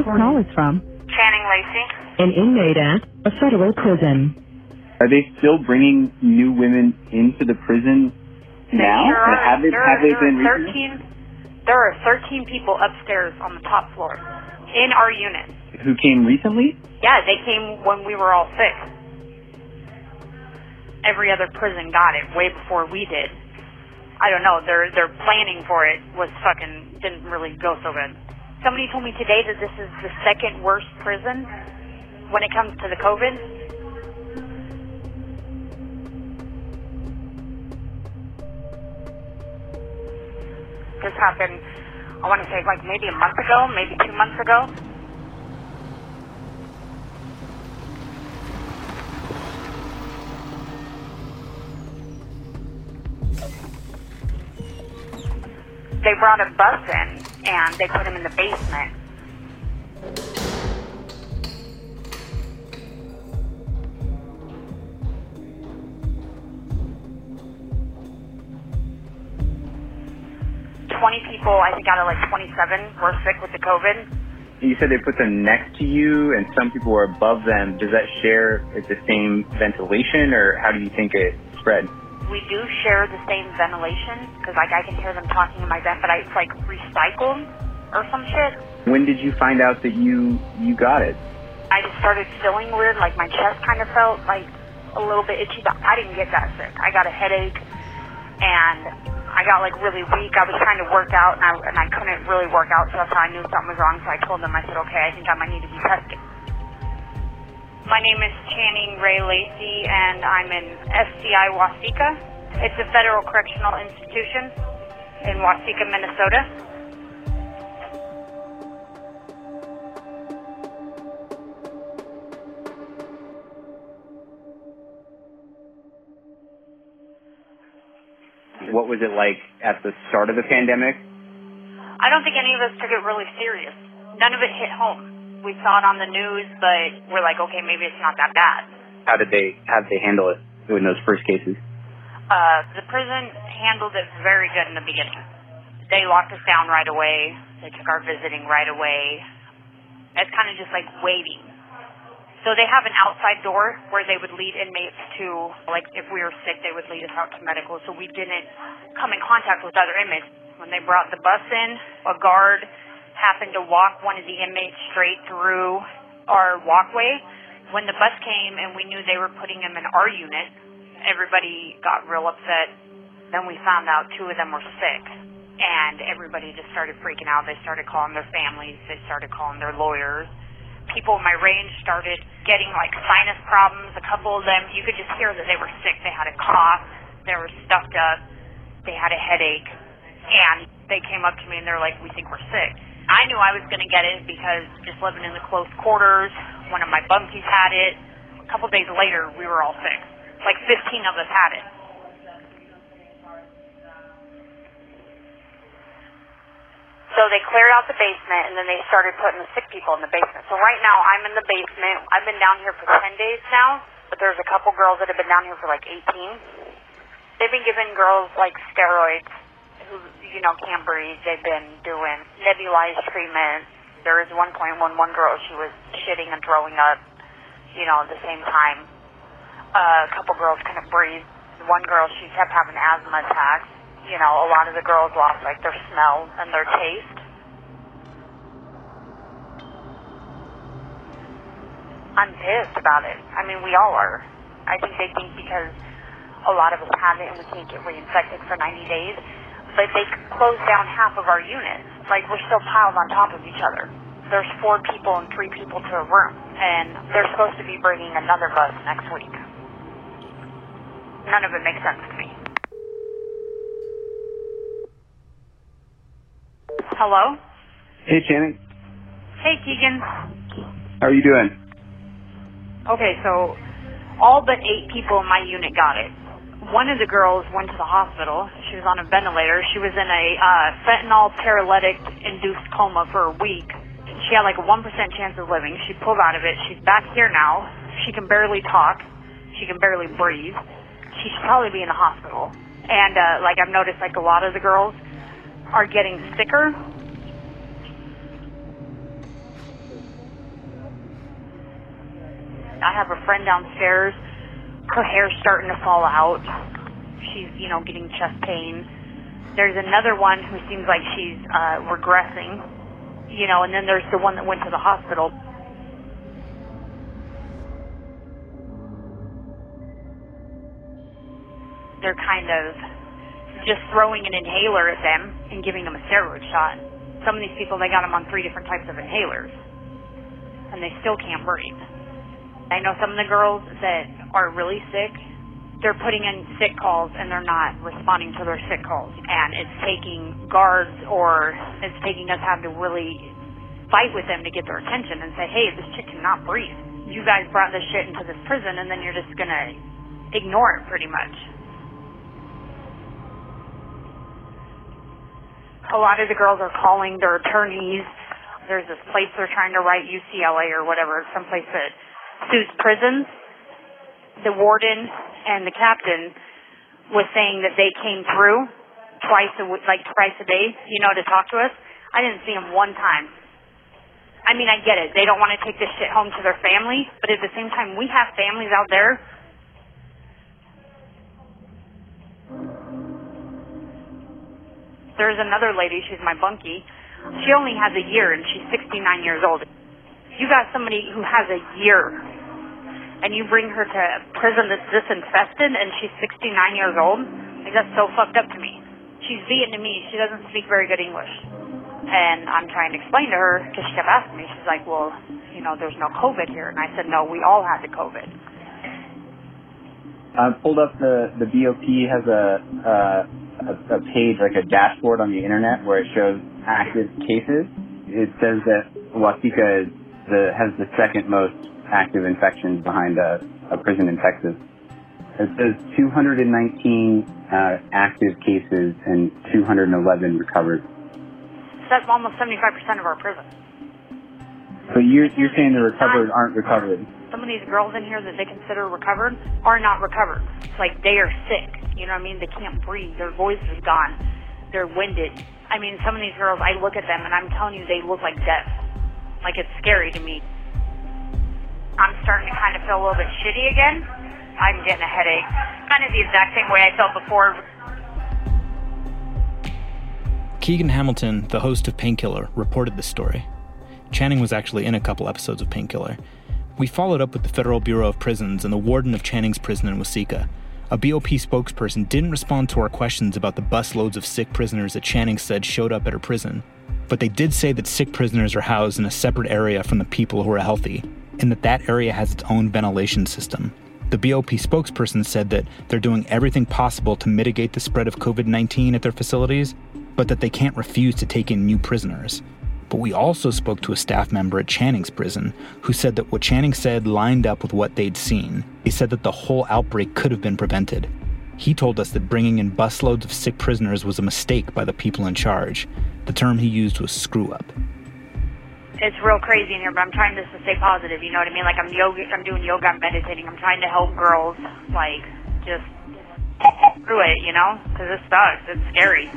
This call is from Channing Lacey. an inmate at a federal prison. Are they still bringing new women into the prison now? There are, have they, there have are, they there been are recently? 13, there are 13 people upstairs on the top floor in our unit. Who came recently? Yeah, they came when we were all sick. Every other prison got it way before we did. I don't know. Their their planning for it was fucking didn't really go so good. Somebody told me today that this is the second worst prison when it comes to the COVID. This happened, I want to say like maybe a month ago, maybe two months ago. They brought a bus in and they put him in the basement. Twenty people, I think out of like twenty-seven, were sick with the COVID. You said they put them next to you, and some people were above them. Does that share like, the same ventilation, or how do you think it spread? We do share the same ventilation because like I can hear them talking in my vent, but I, it's like recycled or some shit. When did you find out that you you got it? I just started feeling weird, like my chest kind of felt like a little bit itchy, but I didn't get that sick. I got a headache and I got like really weak. I was trying to work out and I, and I couldn't really work out, so that's how I knew something was wrong. So I told them, I said, okay, I think I might need to be tested. My name is Channing Ray Lacey and I'm in FCI Waseca. It's a federal correctional institution in Waseca, Minnesota. What was it like at the start of the pandemic? I don't think any of us took it really serious. None of it hit home. We saw it on the news, but we're like, okay, maybe it's not that bad. How did they how did they handle it in those first cases? Uh, the prison handled it very good in the beginning. They locked us down right away. They took our visiting right away. It's kind of just like waiting. So they have an outside door where they would lead inmates to, like, if we were sick, they would lead us out to medical. So we didn't come in contact with other inmates. When they brought the bus in, a guard happened to walk one of the inmates straight through our walkway. When the bus came and we knew they were putting him in our unit, everybody got real upset. Then we found out two of them were sick. And everybody just started freaking out. They started calling their families. They started calling their lawyers. People in my range started getting like sinus problems. A couple of them, you could just hear that they were sick. They had a cough. They were stuffed up. They had a headache. And they came up to me and they're like, we think we're sick. I knew I was going to get it because just living in the close quarters, one of my bunkies had it. A couple days later, we were all sick. Like 15 of us had it. So they cleared out the basement and then they started putting the sick people in the basement. So right now I'm in the basement. I've been down here for 10 days now, but there's a couple girls that have been down here for like 18. They've been giving girls like steroids you know, can't breathe. They've been doing nebulized treatment. There was one point when one girl, she was shitting and throwing up, you know, at the same time. Uh, a couple girls couldn't breathe. One girl, she kept having asthma attacks you know, a lot of the girls lost like their smell and their taste. I'm pissed about it. I mean, we all are. I think they think because a lot of us have it and we can't get reinfected for 90 days, but they closed down half of our units. Like we're still piled on top of each other. there's four people and three people to a room, and they're supposed to be bringing another bus next week. None of it makes sense to me. Hello? Hey, Channing. Hey, Keegan. How are you doing? Okay, so all but eight people in my unit got it. One of the girls went to the hospital. She was on a ventilator. She was in a uh, fentanyl paralytic induced coma for a week. She had like a 1% chance of living. She pulled out of it. She's back here now. She can barely talk. She can barely breathe. She should probably be in the hospital. And uh, like I've noticed, like a lot of the girls are getting sicker. I have a friend downstairs. Her hair's starting to fall out. She's, you know, getting chest pain. There's another one who seems like she's uh, regressing, you know, and then there's the one that went to the hospital. They're kind of just throwing an inhaler at them and giving them a steroid shot. Some of these people, they got them on three different types of inhalers, and they still can't breathe. I know some of the girls that are really sick, they're putting in sick calls and they're not responding to their sick calls. And it's taking guards or it's taking us having to really fight with them to get their attention and say, hey, this chick cannot breathe. You guys brought this shit into this prison and then you're just going to ignore it pretty much. A lot of the girls are calling their attorneys. There's this place they're trying to write UCLA or whatever, someplace that sues prisons. The warden and the captain was saying that they came through twice a week, like twice a day, you know, to talk to us. I didn't see them one time. I mean, I get it. They don't want to take this shit home to their family, but at the same time, we have families out there. There's another lady, she's my bunkie. She only has a year and she's 69 years old. You got somebody who has a year and you bring her to a prison that's this infested and she's 69 years old, like that's so fucked up to me. She's Vietnamese. She doesn't speak very good English. And I'm trying to explain to her because she kept asking me. She's like, well, you know, there's no COVID here. And I said, no, we all had the COVID. I pulled up the the BOP has a, uh, a a page like a dashboard on the internet where it shows active cases. It says that Waseca is the has the second most active infections behind a, a prison in Texas. It says 219 uh, active cases and 211 recovered. That's almost 75% of our prison. So you're you're saying the recovered aren't recovered? Some of these girls in here that they consider recovered are not recovered. It's like they are sick. You know what I mean? They can't breathe. Their voice is gone. They're winded. I mean, some of these girls, I look at them and I'm telling you, they look like death. Like it's scary to me. I'm starting to kind of feel a little bit shitty again. I'm getting a headache. Kind of the exact same way I felt before. Keegan Hamilton, the host of Painkiller, reported this story. Channing was actually in a couple episodes of Painkiller. We followed up with the Federal Bureau of Prisons and the warden of Channing's prison in Waseca. A BOP spokesperson didn't respond to our questions about the busloads of sick prisoners that Channing said showed up at her prison, but they did say that sick prisoners are housed in a separate area from the people who are healthy, and that that area has its own ventilation system. The BOP spokesperson said that they're doing everything possible to mitigate the spread of COVID 19 at their facilities, but that they can't refuse to take in new prisoners. But we also spoke to a staff member at Channing's prison who said that what Channing said lined up with what they'd seen. He said that the whole outbreak could have been prevented. He told us that bringing in busloads of sick prisoners was a mistake by the people in charge. The term he used was screw up. It's real crazy in here, but I'm trying just to stay positive. You know what I mean? Like I'm yoga, I'm doing yoga, I'm meditating. I'm trying to help girls, like just through it. You know, because it sucks. It's scary.